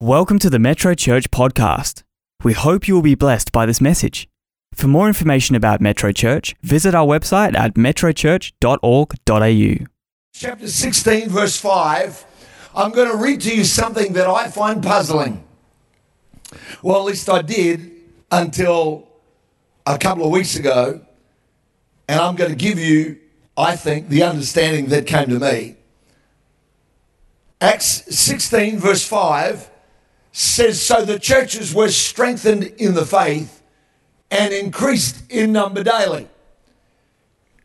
Welcome to the Metro Church podcast. We hope you will be blessed by this message. For more information about Metro Church, visit our website at metrochurch.org.au. chapter 16, verse 5, I'm going to read to you something that I find puzzling. Well, at least I did until a couple of weeks ago. And I'm going to give you, I think, the understanding that came to me. Acts 16, verse 5 says, So the churches were strengthened in the faith and increased in number daily.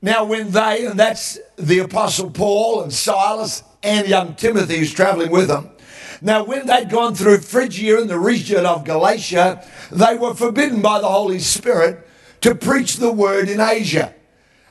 Now, when they, and that's the Apostle Paul and Silas and young Timothy who's traveling with them, now when they'd gone through Phrygia and the region of Galatia, they were forbidden by the Holy Spirit to preach the word in Asia.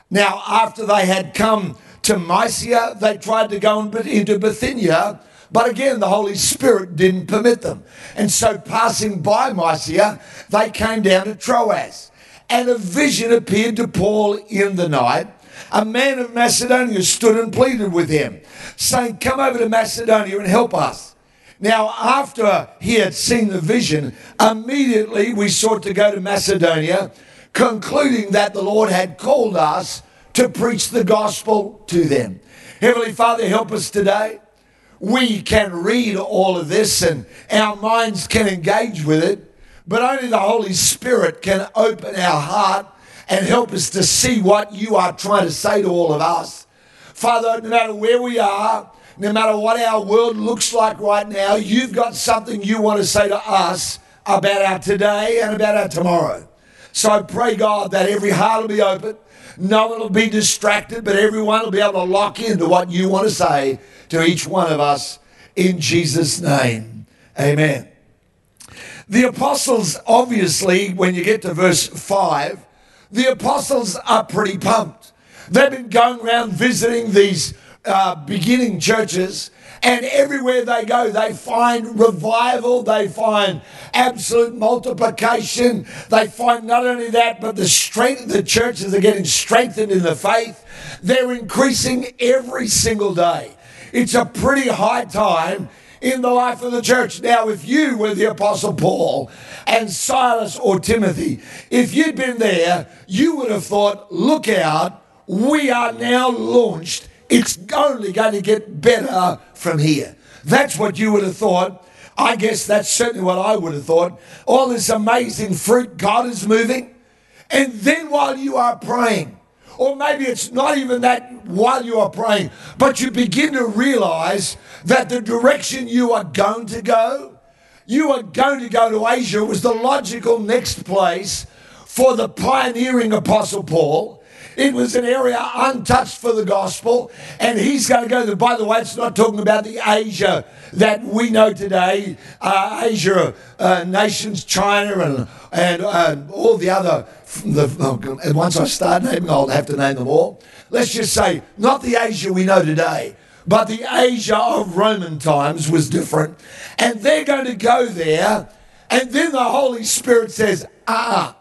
Now, after they had come to Mysia, they tried to go into Bithynia, but again, the Holy Spirit didn't permit them. And so, passing by Mysia, they came down to Troas and a vision appeared to Paul in the night. A man of Macedonia stood and pleaded with him, saying, Come over to Macedonia and help us. Now, after he had seen the vision, immediately we sought to go to Macedonia, concluding that the Lord had called us to preach the gospel to them. Heavenly Father, help us today. We can read all of this and our minds can engage with it but only the Holy Spirit can open our heart and help us to see what you are trying to say to all of us. Father, no matter where we are, no matter what our world looks like right now, you've got something you want to say to us about our today and about our tomorrow. So I pray, God, that every heart will be open, no one will be distracted, but everyone will be able to lock into what you want to say to each one of us in Jesus' name. Amen. The apostles, obviously, when you get to verse 5, the apostles are pretty pumped. They've been going around visiting these uh, beginning churches, and everywhere they go, they find revival, they find absolute multiplication. They find not only that, but the strength, of the churches are getting strengthened in the faith. They're increasing every single day. It's a pretty high time in the life of the church. Now, if you were the Apostle Paul and Silas or Timothy, if you'd been there, you would have thought, look out, we are now launched. It's only going to get better from here. That's what you would have thought. I guess that's certainly what I would have thought. All this amazing fruit, God is moving. And then while you are praying, or maybe it's not even that while you are praying, but you begin to realize that the direction you are going to go, you are going to go to Asia, was the logical next place for the pioneering Apostle Paul. It was an area untouched for the gospel, and he's going to go there. By the way, it's not talking about the Asia that we know today, uh, Asia uh, nations, China, and and uh, all the other. The, oh, once I start naming, I'll have to name them all. Let's just say, not the Asia we know today, but the Asia of Roman times was different, and they're going to go there, and then the Holy Spirit says, "Ah,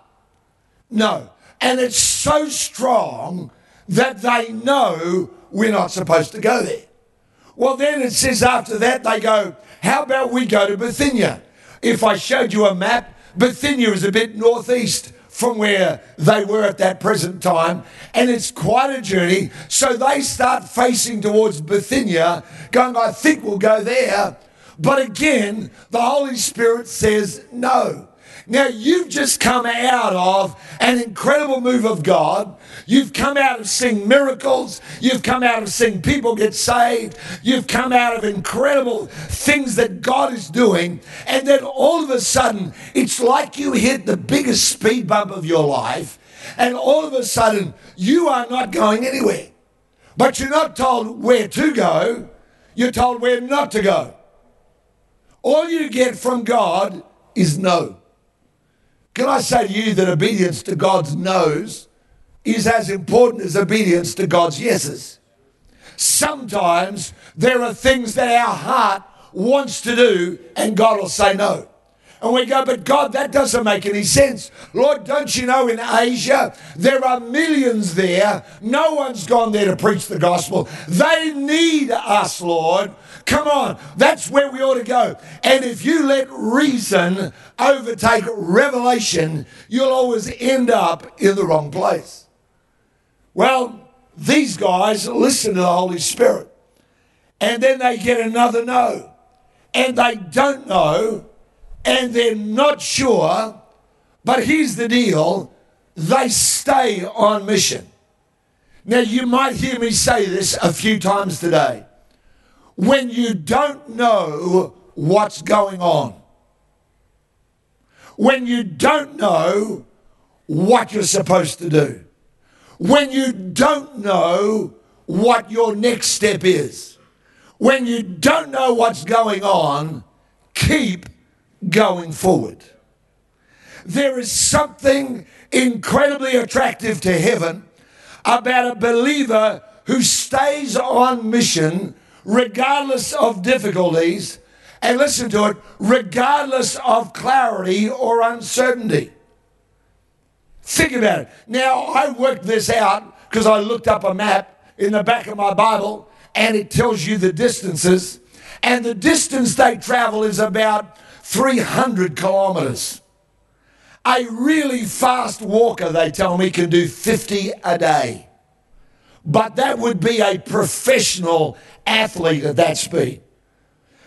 no." And it's so strong that they know we're not supposed to go there. Well, then it says after that, they go, How about we go to Bithynia? If I showed you a map, Bithynia is a bit northeast from where they were at that present time, and it's quite a journey. So they start facing towards Bithynia, going, I think we'll go there. But again, the Holy Spirit says no. Now, you've just come out of an incredible move of God. You've come out of seeing miracles. You've come out of seeing people get saved. You've come out of incredible things that God is doing. And then all of a sudden, it's like you hit the biggest speed bump of your life. And all of a sudden, you are not going anywhere. But you're not told where to go, you're told where not to go. All you get from God is no. Can I say to you that obedience to God's no's is as important as obedience to God's yeses? Sometimes there are things that our heart wants to do and God will say no. And we go, but God, that doesn't make any sense. Lord, don't you know in Asia there are millions there? No one's gone there to preach the gospel. They need us, Lord. Come on, that's where we ought to go. And if you let reason overtake revelation, you'll always end up in the wrong place. Well, these guys listen to the Holy Spirit. And then they get another no. And they don't know and they're not sure, but here's the deal they stay on mission. Now, you might hear me say this a few times today. When you don't know what's going on, when you don't know what you're supposed to do, when you don't know what your next step is, when you don't know what's going on, keep going forward. There is something incredibly attractive to heaven about a believer who stays on mission regardless of difficulties, and listen to it, regardless of clarity or uncertainty. Think about it. Now, I worked this out because I looked up a map in the back of my Bible and it tells you the distances. And the distance they travel is about 300 kilometers. A really fast walker, they tell me, can do 50 a day. But that would be a professional athlete at that speed.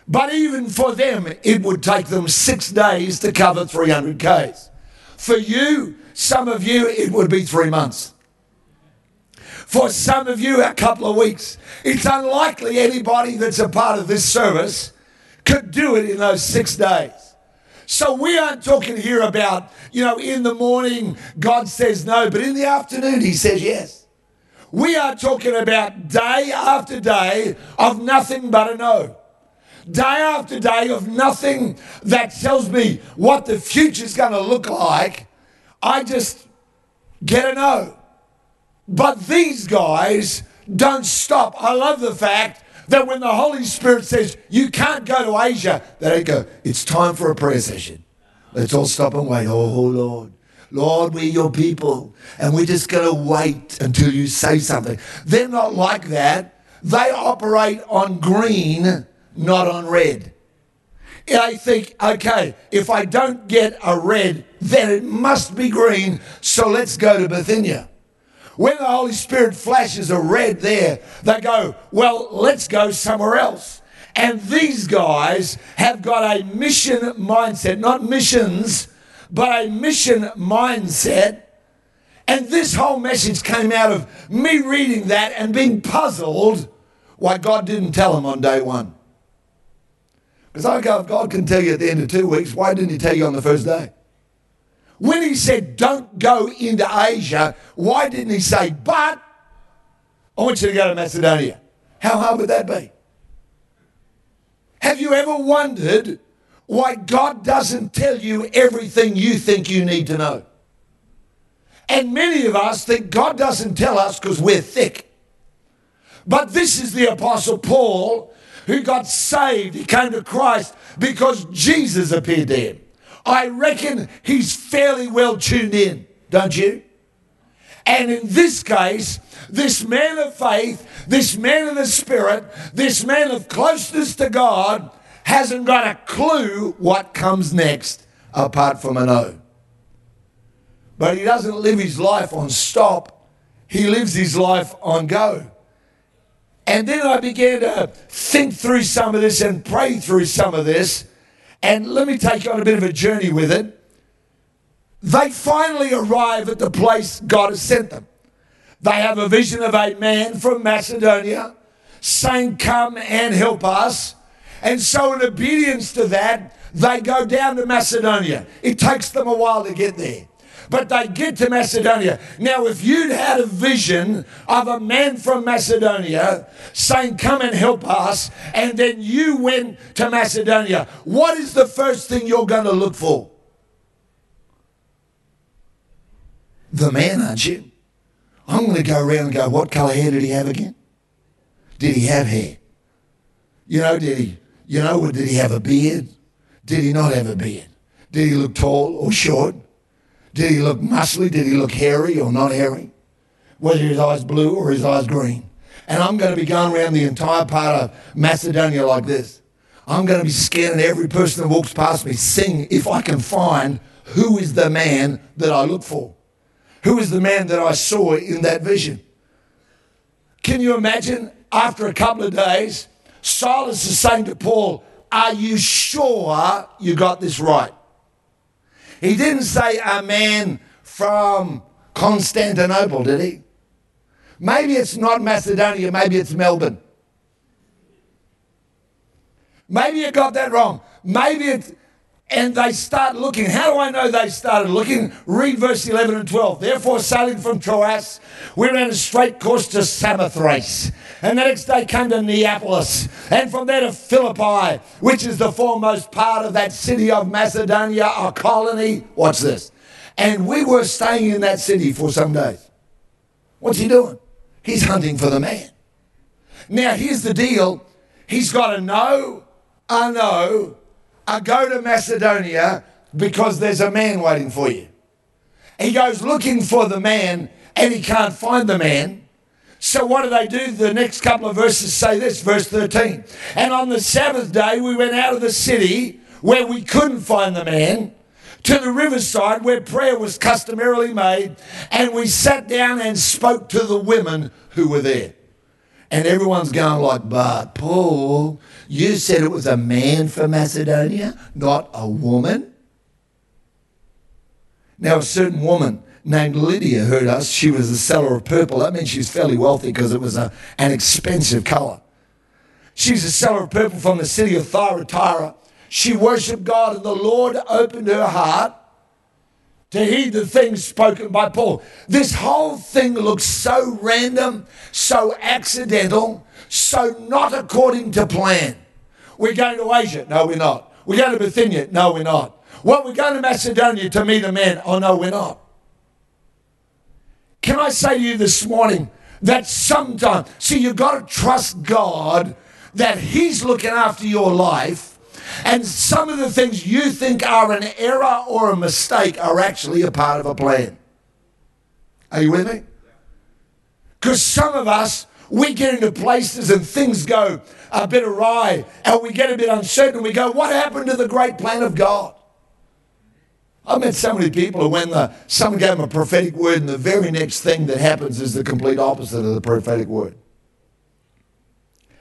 But even for them, it would take them six days to cover 300 Ks. For you, some of you, it would be three months. For some of you, a couple of weeks. It's unlikely anybody that's a part of this service could do it in those six days. So we aren't talking here about, you know, in the morning God says no, but in the afternoon he says yes. We are talking about day after day of nothing but a no. Day after day of nothing that tells me what the future's going to look like. I just get a no. But these guys don't stop. I love the fact that when the Holy Spirit says you can't go to Asia, they don't go, it's time for a prayer session. Let's all stop and wait. Oh, Lord. Lord, we're your people, and we're just going to wait until you say something. They're not like that. They operate on green, not on red. I think, okay, if I don't get a red, then it must be green, so let's go to Bithynia. When the Holy Spirit flashes a red there, they go, well, let's go somewhere else. And these guys have got a mission mindset, not missions, but a mission mindset. And this whole message came out of me reading that and being puzzled why God didn't tell him on day one. Because I go, if God can tell you at the end of two weeks, why didn't he tell you on the first day? When he said, don't go into Asia, why didn't he say, but I want you to go to Macedonia? How hard would that be? Have you ever wondered why God doesn't tell you everything you think you need to know? And many of us think God doesn't tell us because we're thick. But this is the Apostle Paul who got saved. He came to Christ because Jesus appeared to him. I reckon he's fairly well tuned in, don't you? And in this case, this man of faith, this man of the Spirit, this man of closeness to God hasn't got a clue what comes next apart from a no. But he doesn't live his life on stop, he lives his life on go. And then I began to think through some of this and pray through some of this. And let me take you on a bit of a journey with it. They finally arrive at the place God has sent them. They have a vision of a man from Macedonia saying, Come and help us. And so, in obedience to that, they go down to Macedonia. It takes them a while to get there but they get to Macedonia. Now, if you'd had a vision of a man from Macedonia saying, Come and help us, and then you went to Macedonia, what is the first thing you're going to look for? The man, aren't you? I'm going to go around and go, What colour hair did he have again? Did he have hair? You know, did he, you know, did he have a beard? Did he not have a beard? Did he look tall or short? Did he look muscly? Did he look hairy or not hairy? Was his eyes blue or his eyes green? And I'm going to be going around the entire part of Macedonia like this. I'm going to be scanning every person that walks past me, seeing if I can find who is the man that I look for. Who is the man that I saw in that vision? Can you imagine after a couple of days, Silas is saying to Paul, Are you sure you got this right? He didn't say a man from Constantinople, did he? Maybe it's not Macedonia, maybe it's Melbourne. Maybe you got that wrong. Maybe it's, and they start looking. How do I know they started looking? Read verse 11 and 12. Therefore, sailing from Troas, we ran a straight course to Samothrace. And the next day came to Neapolis, and from there to Philippi, which is the foremost part of that city of Macedonia, a colony. Watch this. And we were staying in that city for some days. What's he doing? He's hunting for the man. Now, here's the deal he's got to know, I know, I go to Macedonia because there's a man waiting for you. He goes looking for the man and he can't find the man. So what do they do? The next couple of verses say this, verse 13. And on the Sabbath day, we went out of the city where we couldn't find the man to the riverside where prayer was customarily made, and we sat down and spoke to the women who were there. And everyone's going like, but Paul, you said it was a man for Macedonia, not a woman. Now, a certain woman named Lydia heard us. She was a seller of purple. That means she was fairly wealthy because it was a, an expensive color. She's a seller of purple from the city of Thyatira. She worshiped God, and the Lord opened her heart to heed the things spoken by Paul. This whole thing looks so random, so accidental, so not according to plan. We're going to Asia. No, we're not. We're going to Bithynia. No, we're not. Well, we're going to Macedonia to meet a man. Oh, no, we're not. Can I say to you this morning that sometimes, see, you've got to trust God that He's looking after your life. And some of the things you think are an error or a mistake are actually a part of a plan. Are you with me? Because some of us, we get into places and things go a bit awry and we get a bit uncertain. We go, What happened to the great plan of God? I've met so many people who, when the, someone gave them a prophetic word, and the very next thing that happens is the complete opposite of the prophetic word.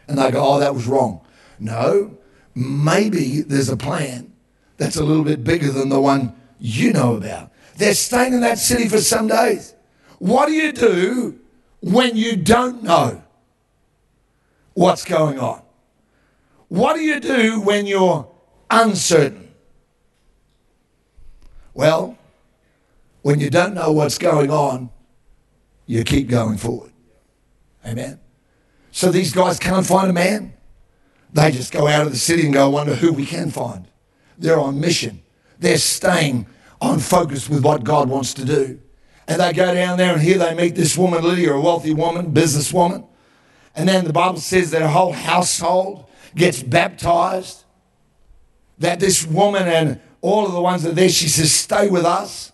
And they go, Oh, that was wrong. No, maybe there's a plan that's a little bit bigger than the one you know about. They're staying in that city for some days. What do you do when you don't know what's going on? What do you do when you're uncertain? Well, when you don't know what's going on, you keep going forward. Amen. So these guys can't find a man. They just go out of the city and go, wonder who we can find. They're on mission. They're staying on focus with what God wants to do. And they go down there and here they meet this woman, Lydia, a wealthy woman, businesswoman. And then the Bible says that her whole household gets baptized. That this woman and all of the ones that are there, she says, stay with us.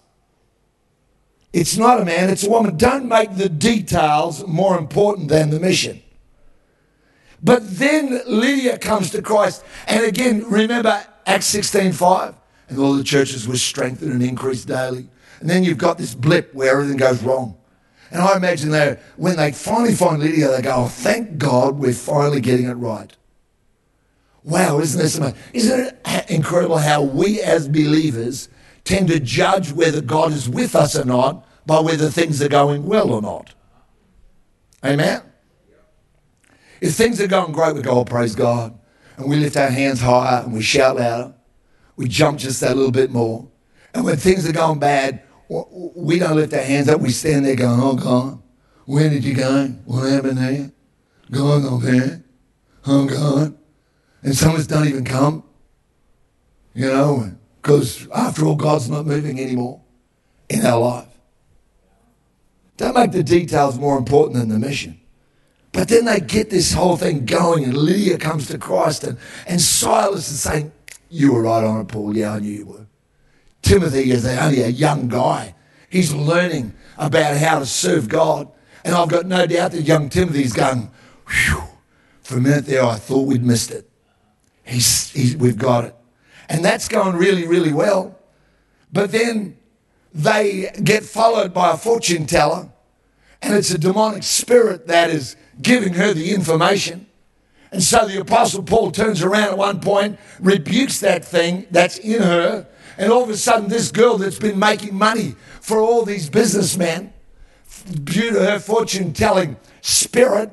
It's not a man, it's a woman. Don't make the details more important than the mission. But then Lydia comes to Christ. And again, remember Acts 16 5? And all the churches were strengthened and increased daily. And then you've got this blip where everything goes wrong. And I imagine that when they finally find Lydia, they go, oh, thank God we're finally getting it right. Wow, isn't this amazing? Isn't it incredible how we as believers tend to judge whether God is with us or not by whether things are going well or not? Amen? If things are going great, we go, oh, praise God. And we lift our hands higher and we shout louder. We jump just that little bit more. And when things are going bad, we don't lift our hands up. We stand there going, oh, God, where did you go? What happened there? God, there. Oh, God. And some of us don't even come, you know, because after all, God's not moving anymore in our life. Don't make the details more important than the mission. But then they get this whole thing going, and Lydia comes to Christ, and, and Silas is saying, You were right on it, Paul. Yeah, I knew you were. Timothy is only a young guy. He's learning about how to serve God. And I've got no doubt that young Timothy's going, Whew, for a minute there, I thought we'd missed it. He's, he's, we've got it. And that's going really, really well. But then they get followed by a fortune teller, and it's a demonic spirit that is giving her the information. And so the Apostle Paul turns around at one point, rebukes that thing that's in her, and all of a sudden, this girl that's been making money for all these businessmen, due to her fortune telling spirit,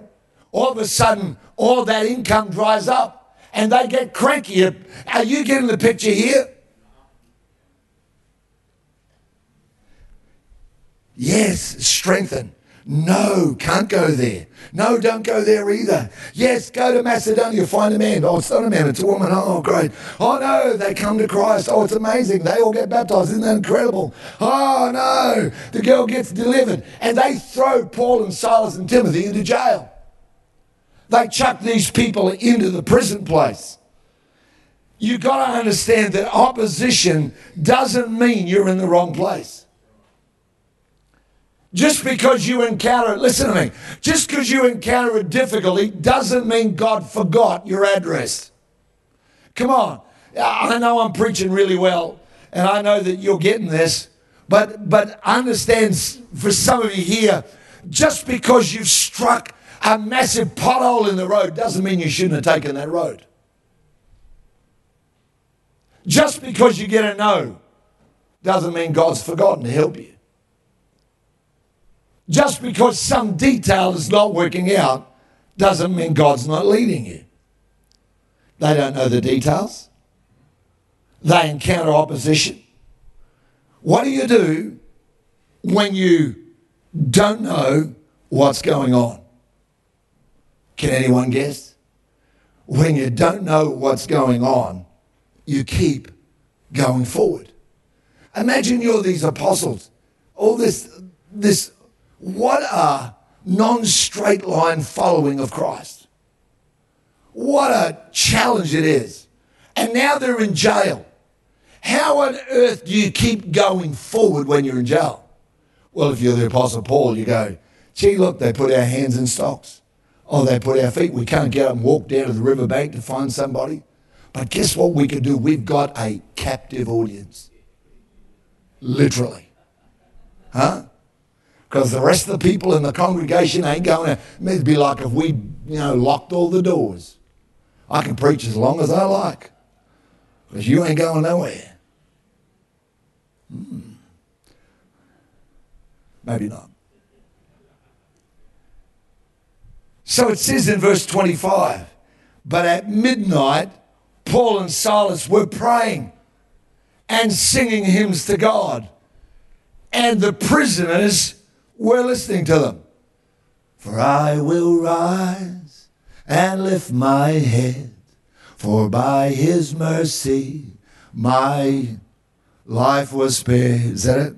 all of a sudden, all that income dries up and they get cranky. Are you getting the picture here? Yes, strengthen. No, can't go there. No, don't go there either. Yes, go to Macedonia, find a man. Oh, it's not a man, it's a woman. Oh, oh, great. Oh, no, they come to Christ. Oh, it's amazing. They all get baptized. Isn't that incredible? Oh, no, the girl gets delivered. And they throw Paul and Silas and Timothy into jail. They chuck these people into the prison place. You've got to understand that opposition doesn't mean you're in the wrong place. Just because you encounter, listen to me, just because you encounter a difficulty doesn't mean God forgot your address. Come on. I know I'm preaching really well, and I know that you're getting this, but, but understand for some of you here, just because you've struck a massive pothole in the road doesn't mean you shouldn't have taken that road. Just because you get a no doesn't mean God's forgotten to help you. Just because some detail is not working out doesn't mean God's not leading you. They don't know the details. They encounter opposition. What do you do when you don't know what's going on? Can anyone guess? When you don't know what's going on, you keep going forward. Imagine you're these apostles, all this, this what a non straight line following of Christ. What a challenge it is. And now they're in jail. How on earth do you keep going forward when you're in jail? Well, if you're the Apostle Paul, you go, gee, look, they put our hands in stocks. Oh, they put our feet. We can't get up and walk down to the riverbank to find somebody. But guess what we could do? We've got a captive audience. Literally. Huh? Because the rest of the people in the congregation ain't going to. It'd be like if we, you know, locked all the doors. I can preach as long as I like because you ain't going nowhere. Hmm. Maybe not. So it says in verse 25, but at midnight, Paul and Silas were praying and singing hymns to God, and the prisoners we're listening to them. For I will rise and lift my head, for by his mercy my life was spared. Is that it?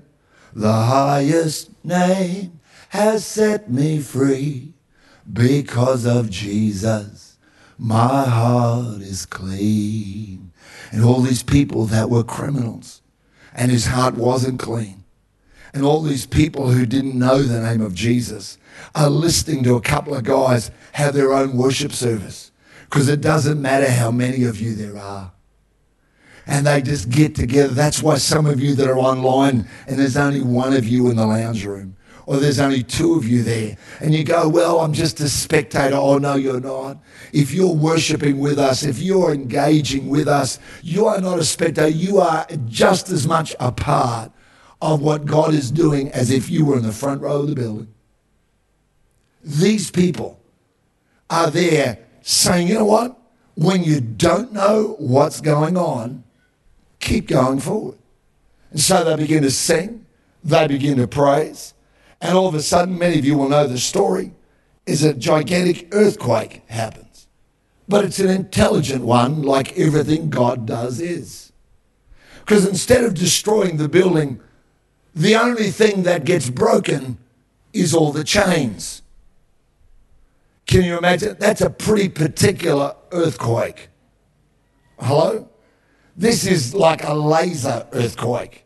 The highest name has set me free because of Jesus. My heart is clean. And all these people that were criminals, and his heart wasn't clean and all these people who didn't know the name of Jesus are listening to a couple of guys have their own worship service because it doesn't matter how many of you there are. And they just get together. That's why some of you that are online and there's only one of you in the lounge room or there's only two of you there. And you go, Well, I'm just a spectator. Oh, no, you're not. If you're worshiping with us, if you're engaging with us, you are not a spectator. You are just as much a part of what God is doing as if you were in the front row of the building. These people are there saying, you know what? When you don't know what's going on, keep going forward. And so they begin to sing, they begin to praise, and all of a sudden, many of you will know the story, is a gigantic earthquake happens. But it's an intelligent one, like everything God does is. Because instead of destroying the building the only thing that gets broken is all the chains. Can you imagine? That's a pretty particular earthquake. Hello? This is like a laser earthquake.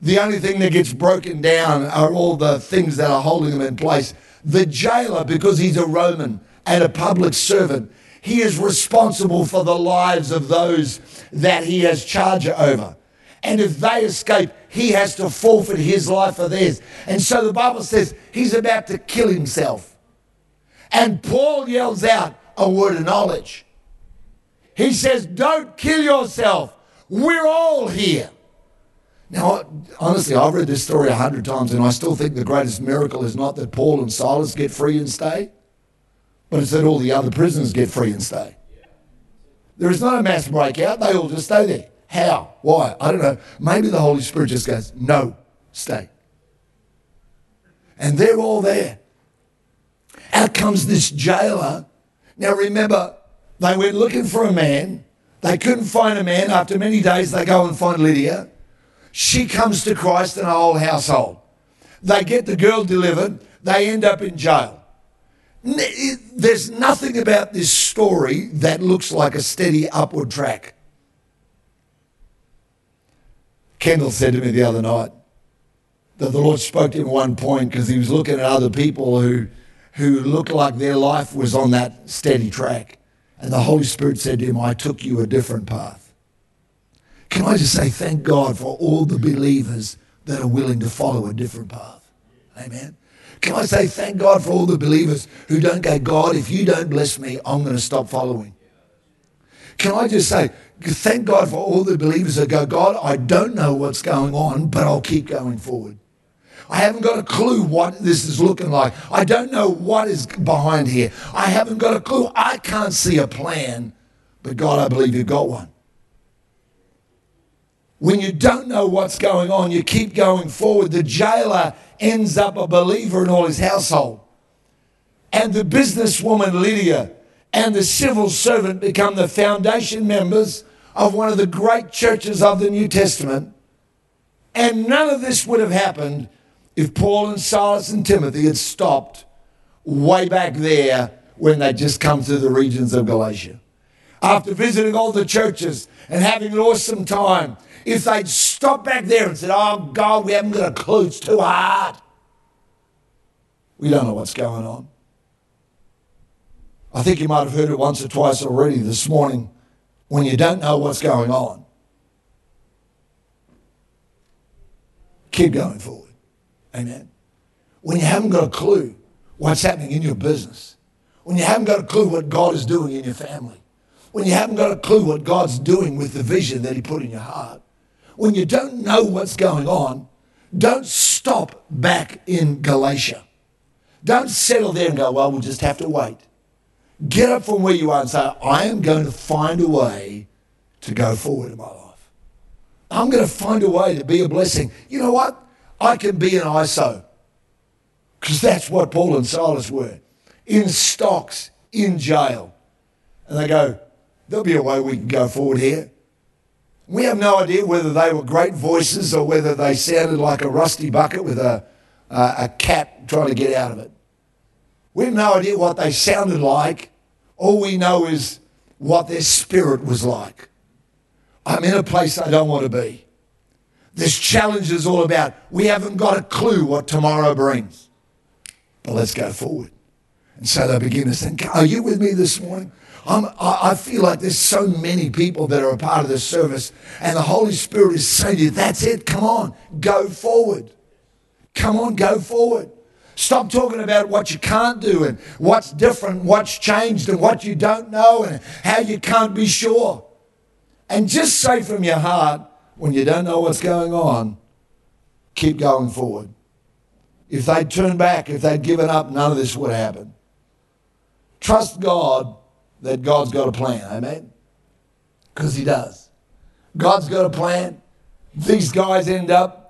The only thing that gets broken down are all the things that are holding them in place. The jailer, because he's a Roman and a public servant, he is responsible for the lives of those that he has charge over. And if they escape, he has to forfeit his life for theirs. And so the Bible says he's about to kill himself. And Paul yells out a word of knowledge. He says, Don't kill yourself. We're all here. Now, honestly, I've read this story a hundred times, and I still think the greatest miracle is not that Paul and Silas get free and stay, but it's that all the other prisoners get free and stay. There is not a mass breakout, they all just stay there. How? Why? I don't know. Maybe the Holy Spirit just goes, no, stay. And they're all there. Out comes this jailer. Now remember, they went looking for a man. They couldn't find a man. After many days, they go and find Lydia. She comes to Christ and a whole household. They get the girl delivered. They end up in jail. There's nothing about this story that looks like a steady upward track. Kendall said to me the other night that the Lord spoke to him at one point because he was looking at other people who, who looked like their life was on that steady track. And the Holy Spirit said to him, I took you a different path. Can I just say thank God for all the believers that are willing to follow a different path? Amen. Can I say thank God for all the believers who don't go, God, if you don't bless me, I'm going to stop following? Can I just say, thank God for all the believers that go, God, I don't know what's going on, but I'll keep going forward. I haven't got a clue what this is looking like. I don't know what is behind here. I haven't got a clue. I can't see a plan, but God, I believe you've got one. When you don't know what's going on, you keep going forward. The jailer ends up a believer in all his household. And the businesswoman Lydia and the civil servant become the foundation members of one of the great churches of the New Testament. And none of this would have happened if Paul and Silas and Timothy had stopped way back there when they'd just come through the regions of Galatia. After visiting all the churches and having an awesome time, if they'd stopped back there and said, Oh God, we haven't got a clue, it's too hard. We don't know what's going on. I think you might have heard it once or twice already this morning when you don't know what's going on. Keep going forward. Amen. When you haven't got a clue what's happening in your business, when you haven't got a clue what God is doing in your family, when you haven't got a clue what God's doing with the vision that He put in your heart, when you don't know what's going on, don't stop back in Galatia. Don't settle there and go, well, we'll just have to wait. Get up from where you are and say, I am going to find a way to go forward in my life. I'm going to find a way to be a blessing. You know what? I can be an ISO because that's what Paul and Silas were in stocks, in jail. And they go, there'll be a way we can go forward here. We have no idea whether they were great voices or whether they sounded like a rusty bucket with a, a cat trying to get out of it. We have no idea what they sounded like. All we know is what their spirit was like. I'm in a place I don't want to be. This challenge is all about we haven't got a clue what tomorrow brings. But let's go forward. And so they begin to think, Are you with me this morning? I'm, i feel like there's so many people that are a part of this service, and the Holy Spirit is saying to you, That's it, come on, go forward. Come on, go forward. Stop talking about what you can't do and what's different, what's changed, and what you don't know, and how you can't be sure. And just say from your heart, when you don't know what's going on, keep going forward. If they'd turned back, if they'd given up, none of this would happen. Trust God that God's got a plan. Amen? Because He does. God's got a plan. These guys end up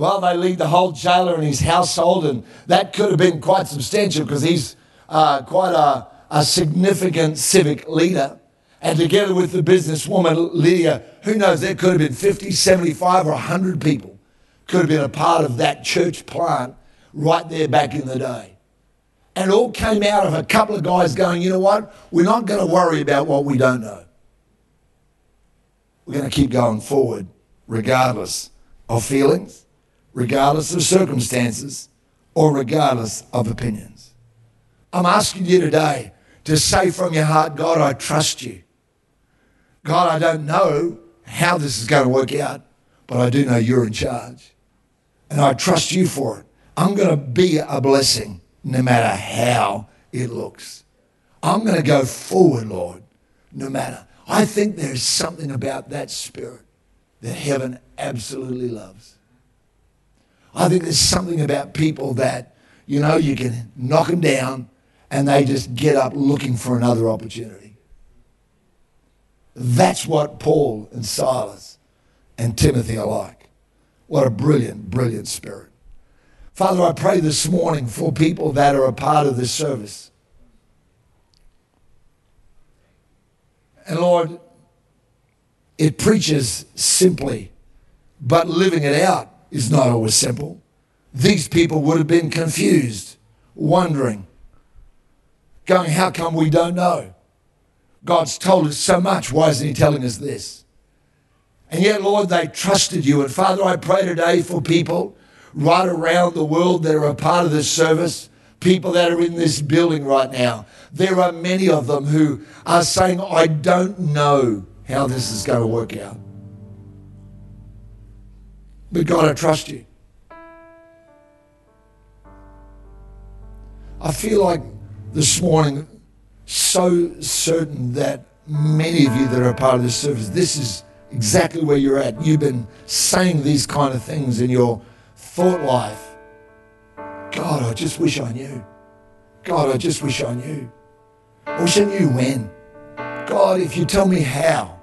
well, they lead the whole jailer and his household, and that could have been quite substantial because he's uh, quite a, a significant civic leader. And together with the businesswoman Lydia, who knows, there could have been 50, 75, or 100 people could have been a part of that church plant right there back in the day. And all came out of a couple of guys going, you know what? We're not going to worry about what we don't know. we're going to keep going forward regardless of feelings, regardless of circumstances, or regardless of opinions. I'm asking you today to say from your heart, God, I trust you. God, I don't know how this is going to work out, but I do know you're in charge. And I trust you for it. I'm going to be a blessing no matter how it looks. I'm going to go forward, Lord, no matter. I think there's something about that spirit that heaven absolutely loves. I think there's something about people that, you know, you can knock them down and they just get up looking for another opportunity. That's what Paul and Silas and Timothy are like. What a brilliant, brilliant spirit. Father, I pray this morning for people that are a part of this service. And Lord, it preaches simply, but living it out is not always simple. These people would have been confused, wondering, going, How come we don't know? God's told us so much. Why isn't He telling us this? And yet, Lord, they trusted you. And Father, I pray today for people right around the world that are a part of this service, people that are in this building right now. There are many of them who are saying, I don't know how this is going to work out. But God, I trust you. I feel like this morning, so certain that many of you that are a part of this service, this is exactly where you're at. You've been saying these kind of things in your thought life. God, I just wish I knew. God, I just wish I knew. I wish I knew when. God, if you tell me how.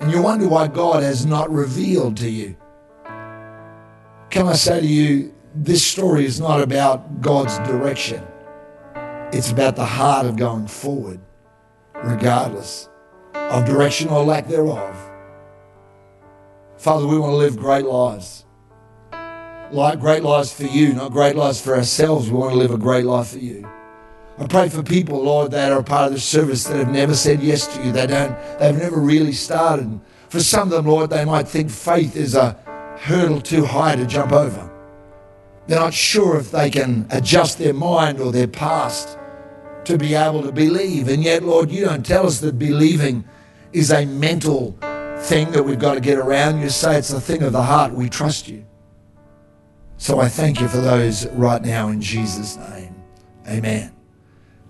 And you wonder why God has not revealed to you. Can I say to you, this story is not about God's direction. It's about the heart of going forward, regardless of direction or lack thereof. Father, we want to live great lives. Like great lives for you, not great lives for ourselves. We want to live a great life for you. I pray for people, Lord, that are a part of the service that have never said yes to you. They don't, they've never really started. For some of them, Lord, they might think faith is a hurdle too high to jump over. They're not sure if they can adjust their mind or their past to be able to believe. And yet, Lord, you don't tell us that believing is a mental thing that we've got to get around. You say it's a thing of the heart. We trust you. So I thank you for those right now in Jesus' name. Amen.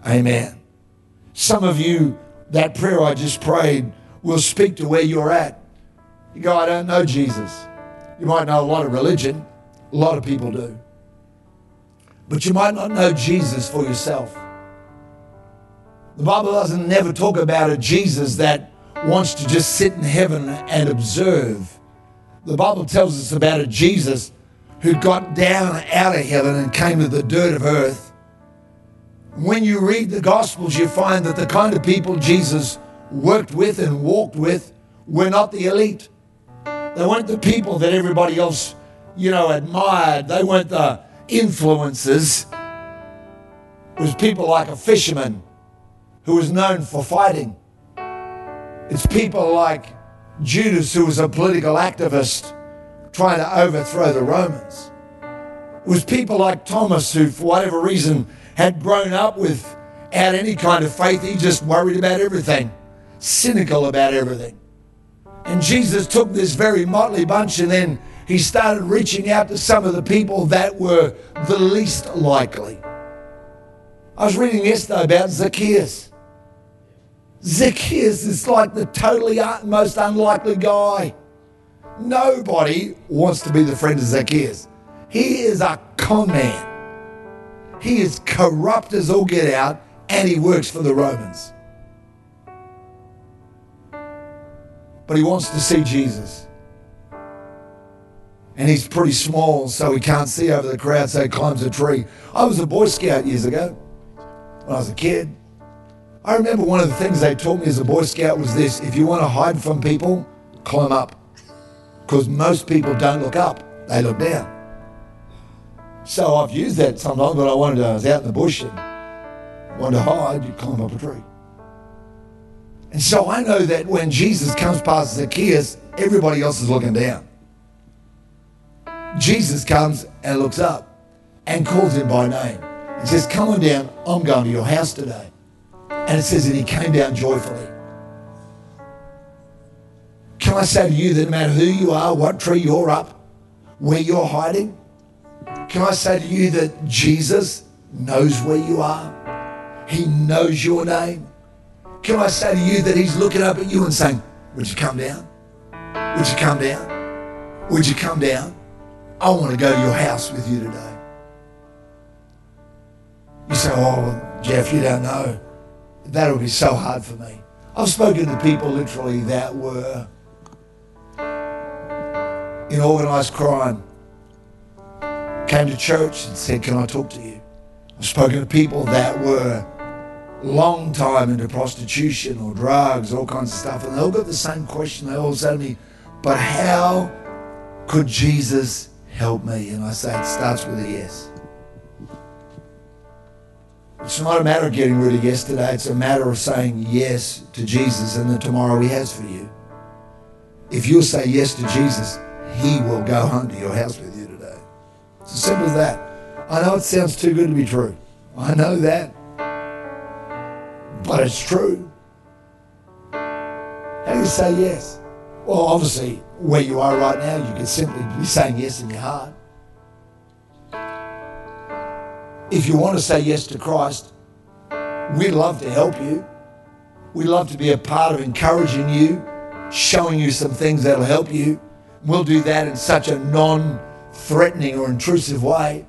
Amen. Some of you, that prayer I just prayed will speak to where you're at. You go, I don't know Jesus. You might know a lot of religion, a lot of people do. But you might not know Jesus for yourself. The Bible doesn't never talk about a Jesus that wants to just sit in heaven and observe. The Bible tells us about a Jesus who got down out of heaven and came to the dirt of earth. When you read the Gospels, you find that the kind of people Jesus worked with and walked with were not the elite. They weren't the people that everybody else, you know, admired. They weren't the influences. It was people like a fisherman who was known for fighting. It's people like Judas, who was a political activist trying to overthrow the Romans. It was people like Thomas, who, for whatever reason, had grown up without any kind of faith. He just worried about everything, cynical about everything. And Jesus took this very motley bunch and then he started reaching out to some of the people that were the least likely. I was reading yesterday about Zacchaeus. Zacchaeus is like the totally most unlikely guy. Nobody wants to be the friend of Zacchaeus. He is a con man. He is corrupt as all get out, and he works for the Romans. But he wants to see Jesus. And he's pretty small, so he can't see over the crowd, so he climbs a tree. I was a Boy Scout years ago when I was a kid. I remember one of the things they taught me as a Boy Scout was this if you want to hide from people, climb up. Because most people don't look up, they look down. So I've used that sometimes, but I wanted to, I was out in the bush and wanted to hide, you climb up a tree. And so I know that when Jesus comes past Zacchaeus, everybody else is looking down. Jesus comes and looks up and calls him by name and says, Come on down, I'm going to your house today. And it says that he came down joyfully. Can I say to you that no matter who you are, what tree you're up, where you're hiding, can I say to you that Jesus knows where you are? He knows your name. Can I say to you that he's looking up at you and saying, Would you come down? Would you come down? Would you come down? I want to go to your house with you today. You say, Oh, Geoff, you don't know. That would be so hard for me. I've spoken to people literally that were in organised crime, came to church and said, Can I talk to you? I've spoken to people that were long time into prostitution or drugs, all kinds of stuff, and they all got the same question. They all say to me, But how could Jesus help me? And I say, It starts with a yes. It's not a matter of getting rid of yesterday, it's a matter of saying yes to Jesus and the tomorrow He has for you. If you'll say yes to Jesus, He will go home to your house with you today. It's as simple as that. I know it sounds too good to be true. I know that. But it's true. How do you say yes? Well, obviously, where you are right now, you can simply be saying yes in your heart. If you want to say yes to Christ, we'd love to help you. We'd love to be a part of encouraging you, showing you some things that'll help you. We'll do that in such a non threatening or intrusive way.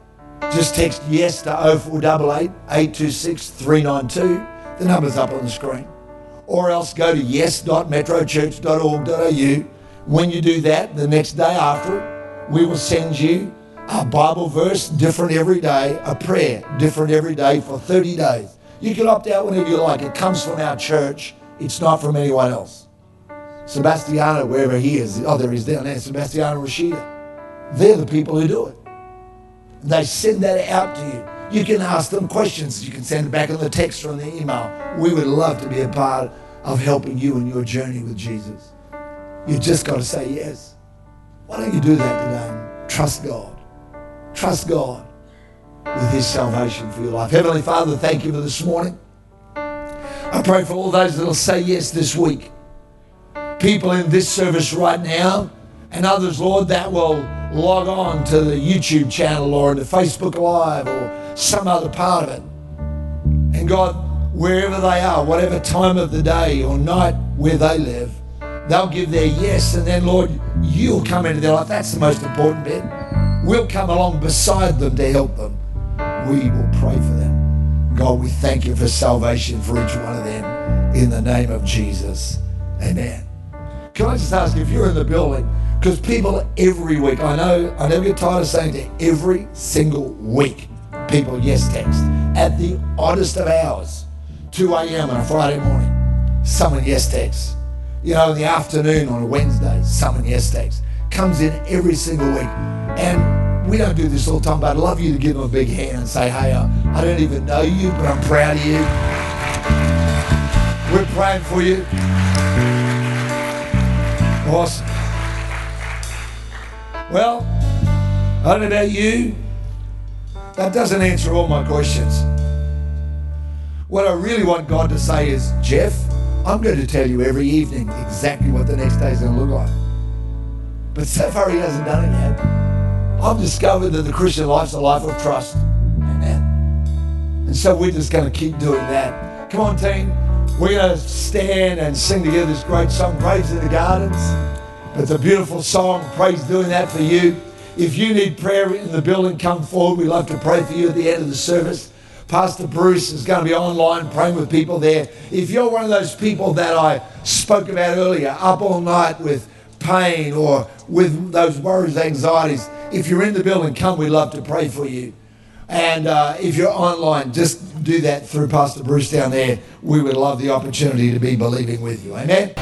Just text yes to 0488 826 392. The number's up on the screen. Or else go to yes.metrochurch.org.au. When you do that, the next day after it, we will send you a Bible verse different every day, a prayer different every day for 30 days. You can opt out whenever you like. It comes from our church, it's not from anyone else. Sebastiano, wherever he is, oh, there he's down there, Sebastiano Rashida. They're the people who do it. They send that out to you. You can ask them questions. You can send it back in the text or in the email. We would love to be a part of helping you in your journey with Jesus. You just got to say yes. Why don't you do that today? Trust God. Trust God with His salvation for your life. Heavenly Father, thank you for this morning. I pray for all those that will say yes this week. People in this service right now, and others, Lord, that will log on to the YouTube channel or the Facebook Live or some other part of it. And God, wherever they are, whatever time of the day or night where they live, they'll give their yes, and then, Lord, you'll come into their life. That's the most important bit. We'll come along beside them to help them. We will pray for them. God, we thank you for salvation for each one of them in the name of Jesus. Amen. Can I just ask if you're in the building? Because people every week, I know, I never get tired of saying to every single week, people yes text at the oddest of hours, 2 a.m. on a Friday morning, someone yes text. You know, in the afternoon on a Wednesday, someone yes text. Comes in every single week. And we don't do this all the time, but I'd love you to give them a big hand and say, hey, uh, I don't even know you, but I'm proud of you. We're praying for you. Awesome. Well, I don't know about you. That doesn't answer all my questions. What I really want God to say is, Geoff, I'm going to tell you every evening exactly what the next day is going to look like. But so far, He hasn't done it yet. I've discovered that the Christian life's a life of trust. Amen. And so we're just going to keep doing that. Come on, team. We're going to stand and sing together this great song, Praise in the Gardens. It's a beautiful song. Praise doing that for you. If you need prayer in the building, come forward. We'd love to pray for you at the end of the service. Pastor Bruce is going to be online praying with people there. If you're one of those people that I spoke about earlier, up all night with pain or with those worries, anxieties, if you're in the building, come. We'd love to pray for you. And uh, if you're online, just do that through Pastor Bruce down there. We would love the opportunity to be believing with you. Amen.